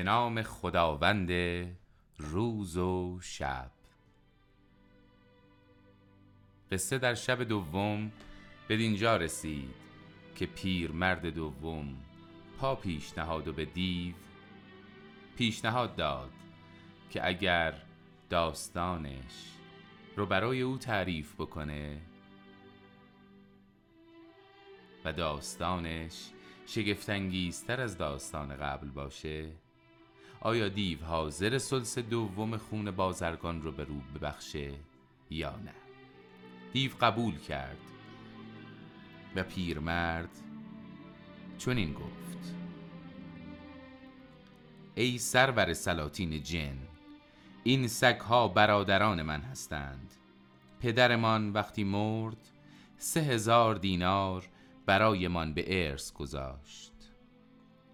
به نام خداوند روز و شب. قصه در شب دوم به دینجا رسید که پیر مرد دوم پا پیشنهاد و به دیو پیشنهاد داد که اگر داستانش رو برای او تعریف بکنه و داستانش شگفتانگیزتر از داستان قبل باشه آیا دیو حاضر سلس دوم خون بازرگان رو به رو ببخشه یا نه؟ دیو قبول کرد و پیرمرد این گفت. ای سرور سلاطین جن این سگها برادران من هستند. پدرمان وقتی مرد سه هزار دینار برایمان به ارث گذاشت.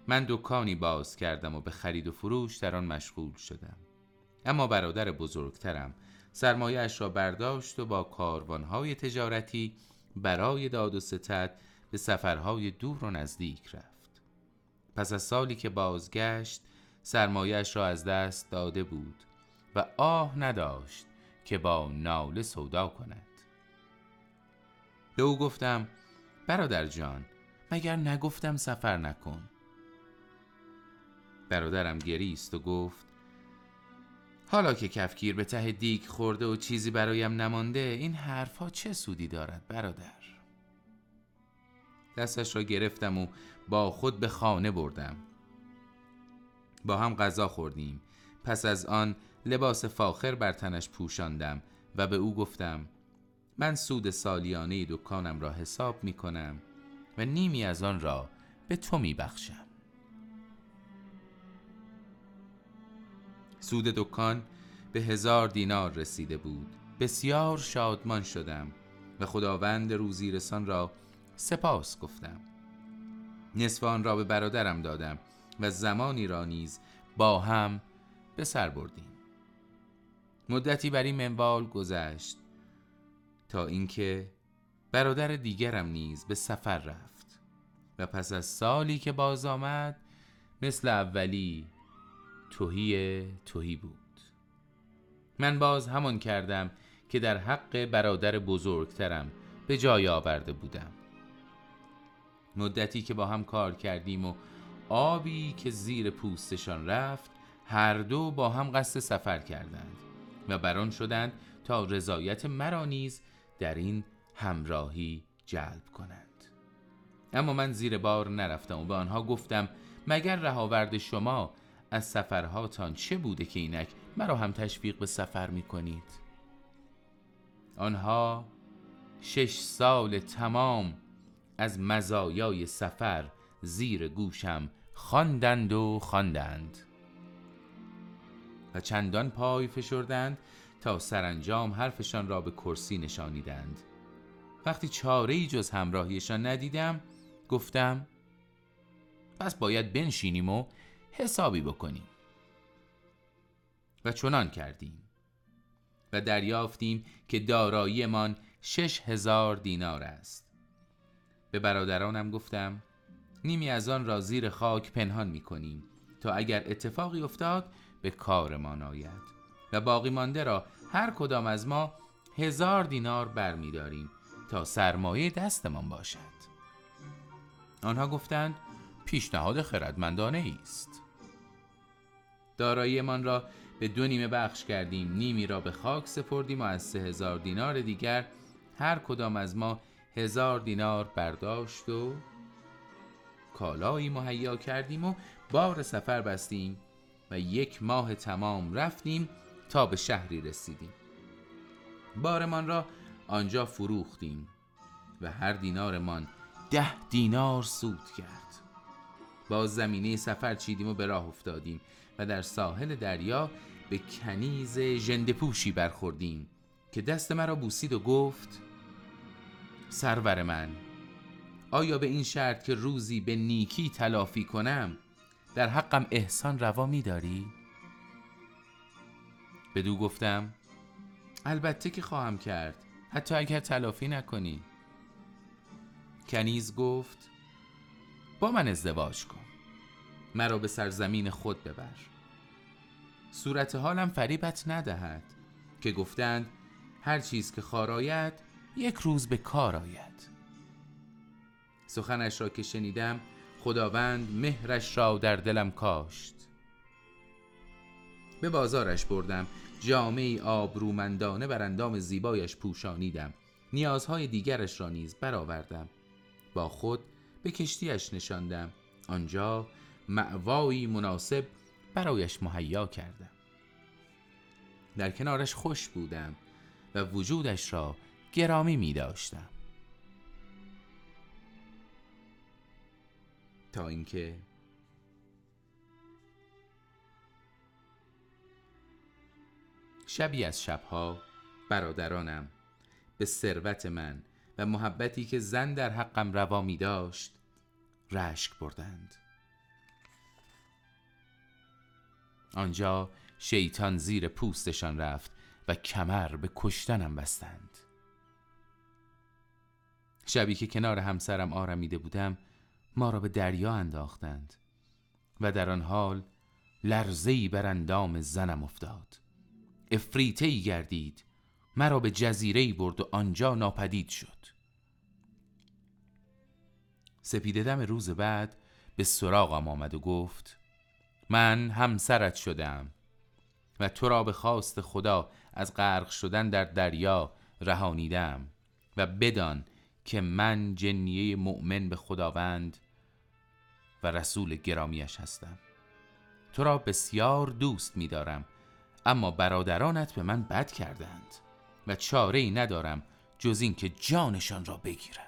من دکانی باز کردم و به خرید و فروش در آن مشغول شدم. اما برادر بزرگترم سرمایهاش را برداشت و با کاروانهای تجارتی برای داد و ستد به سفرهای دور و نزدیک رفت. پس از سالی که بازگشت سرمایهاش را از دست داده بود و آه نداشت که با ناله سودا کند. به او گفتم برادر جان مگر نگفتم سفر نکن؟ برادرم گریست و گفت حالا که کفگیر به ته دیگ خورده و چیزی برایم نمانده این حرفها چه سودی دارد برادر؟ دستش را گرفتم و با خود به خانه بردم. با هم غذا خوردیم. پس از آن لباس فاخر بر تنش پوشاندم و به او گفتم من سود سالیانه دکانم را حساب می کنم و نیمی از آن را به تو می بخشم. سود دکان به هزار دینار رسیده بود. بسیار شادمان شدم و خداوند روزی رسان را سپاس گفتم. نصف آن را به برادرم دادم و زمانی را نیز با هم به سر بردیم. مدتی بر این منوال گذشت تا اینکه برادر دیگرم نیز به سفر رفت و پس از سالی که باز آمد مثل اولی توهی توهی بود. من باز همان کردم که در حق برادر بزرگترم به جای آورده بودم. مدتی که با هم کار کردیم و آبی که زیر پوستشان رفت هر دو با هم قصد سفر کردند و بران شدند تا رضایت مرا نیز در این همراهی جلب کنند. اما من زیر بار نرفتم و به آنها گفتم مگر رهاورد شما از سفرهاتان چه بوده که اینک مرا هم تشویق به سفر می کنید آنها شش سال تمام از مزایای سفر زیر گوشم خواندند و خواندند. و چندان پای فشردند تا سرانجام حرفشان را به کرسی نشانیدند. وقتی چاره ای جز همراهیشان ندیدم گفتم پس باید بنشینیم و حسابی بکنیم. و چنان کردیم. و دریافتیم که داراییمان شش هزار دینار است. به برادرانم گفتم نیمی از آن را زیر خاک پنهان می کنیم تا اگر اتفاقی افتاد به کارمان آید. و باقی مانده را هر کدام از ما هزار دینار برمیداریم تا سرمایه دستمان باشد. آنها گفتند پیشنهاد خردمندانه است. داراییمان را به دو نیمه بخش کردیم. نیمی را به خاک سپردیم و از سه هزار دینار دیگر هر کدام از ما هزار دینار برداشت و کالایی مهیا کردیم و بار سفر بستیم و یک ماه تمام رفتیم تا به شهری رسیدیم. بارمان را آنجا فروختیم و هر دینارمان ده دینار سود کرد. با زمینه سفر چیدیم و به راه افتادیم. و در ساحل دریا به کنیز ژندهپوشی برخوردیم که دست مرا بوسید و گفت سرور من آیا به این شرط که روزی به نیکی تلافی کنم در حقم احسان روا می داری؟ بدو گفتم البته که خواهم کرد حتی اگر تلافی نکنی کنیز گفت با من ازدواج کن مرا به سرزمین خود ببر. صورت حالم فریبت ندهد که گفتند هر چیز که خار یک روز به کار آید. سخنش را که شنیدم خداوند مهرش را در دلم کاشت. به بازارش بردم جامعی آبرومندانه بر اندام زیبایش پوشانیدم. نیازهای دیگرش را نیز برآوردم. با خود به کشتیش نشاندم. آنجا معوایی مناسب برایش مهیا کردم. در کنارش خوش بودم و وجودش را گرامی می داشتم. تا اینکه شبی از شبها برادرانم به ثروت من و محبتی که زن در حقم روا می داشت رشک بردند. آنجا شیطان زیر پوستشان رفت و کمر به کشتنم بستند. شبی که کنار همسرم آرمیده بودم ما را به دریا انداختند و در آن حال لرزهی بر اندام زنم افتاد. افریته گردید مرا به جزیره برد و آنجا ناپدید شد. سپیده دم روز بعد به سراغم آمد و گفت من همسرت شدم و تو را به خواست خدا از غرق شدن در دریا رهانیدم و بدان که من جنیه مؤمن به خداوند و رسول گرامیش هستم. تو را بسیار دوست می دارم اما برادرانت به من بد کردند و چاره ای ندارم جز اینکه جانشان را بگیرم.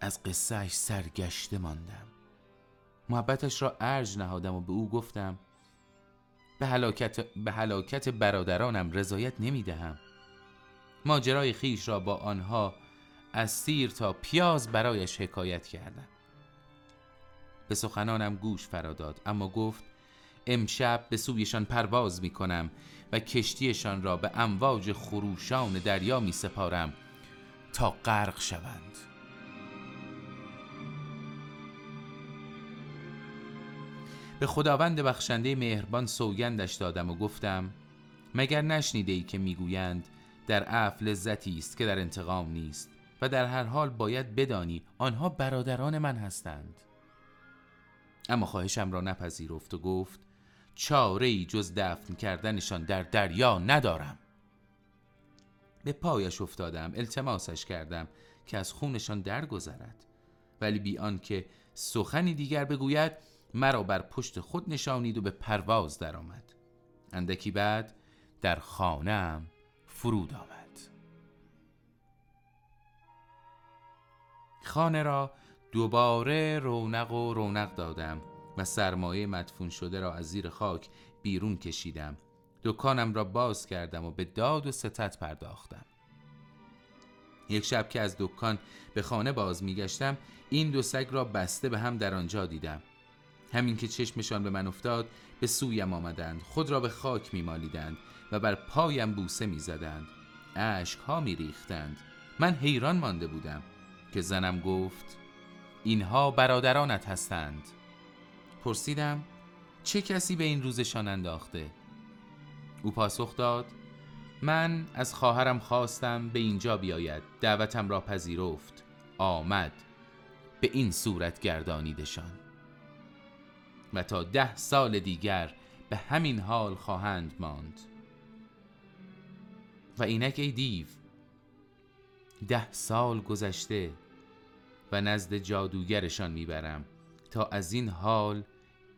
از قصهش سرگشته ماندم. محبتش را ارج نهادم و به او گفتم به حلاکت, به حلاکت برادرانم رضایت نمی دهم ماجرای خیش را با آنها از سیر تا پیاز برایش حکایت کردم. به سخنانم گوش فراداد اما گفت امشب به سویشان پرواز می کنم و کشتیشان را به امواج خروشان دریا می سپارم تا غرق شوند. به خداوند بخشنده مهربان سوگندش دادم و گفتم مگر نشنیده ای که می‌گویند در عفو لذتی است که در انتقام نیست و در هر حال باید بدانی آنها برادران من هستند. اما خواهشم را نپذیرفت و گفت چاره ای جز دفن کردنشان در دریا ندارم. به پایش افتادم التماسش کردم که از خونشان درگذرد. ولی بی آنکه سخنی دیگر بگوید مرا بر پشت خود نشانید و به پرواز درآمد. اندکی بعد در خانهام فرود آمد. خانه را دوباره رونق و رونق دادم و سرمایه مدفون شده را از زیر خاک بیرون کشیدم. دکانم را باز کردم و به داد و ستت پرداختم. یک شب که از دکان به خانه باز میگشتم این دو سگ را بسته به هم در آنجا دیدم. همین که چشمشان به من افتاد به سویم آمدند. خود را به خاک میمالیدند و بر پایم بوسه می‌زدند. اشک ها می ریختند من حیران مانده بودم که زنم گفت اینها برادرانت هستند. پرسیدم چه کسی به این روزشان انداخته؟ او پاسخ داد من از خواهرم خواستم به اینجا بیاید. دعوتم را پذیرفت. آمد. به این صورت گردانیدشان. و تا ده سال دیگر به همین حال خواهند ماند. و اینک ای دیو ده سال گذشته و نزد جادوگرشان می‌برم تا از این حال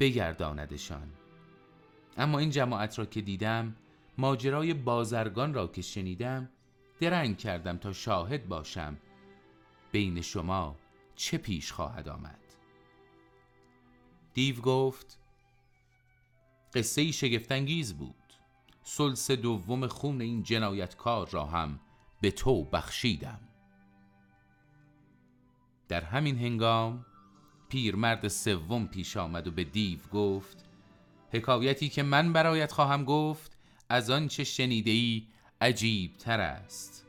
بگرداندشان. اما این جماعت را که دیدم ماجرای بازرگان را که شنیدم درنگ کردم تا شاهد باشم بین شما چه پیش خواهد آمد. دیو گفت قصه شگفتانگیز بود. سلس دوم خون این جنایتکار را هم به تو بخشیدم. در همین هنگام پیرمرد سوم پیش آمد و به دیو گفت حکایتی که من برایت خواهم گفت از آنچه شنیده ای عجیب تر است.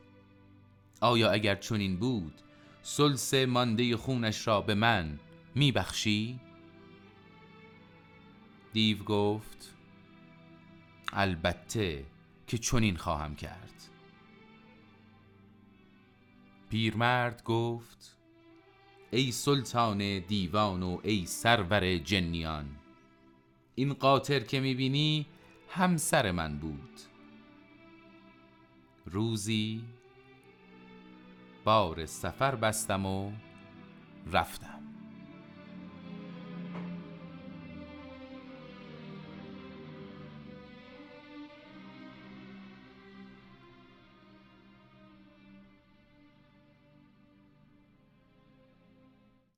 آیا اگر چنین بود سلس مانده خونش را به من میبخشی؟ دیو گفت البته که چنین خواهم کرد. پیرمرد گفت ای سلطان دیوان و ای سرور جنیان این قاطر که می‌بینی همسر من بود. روزی بار سفر بستم و رفتم.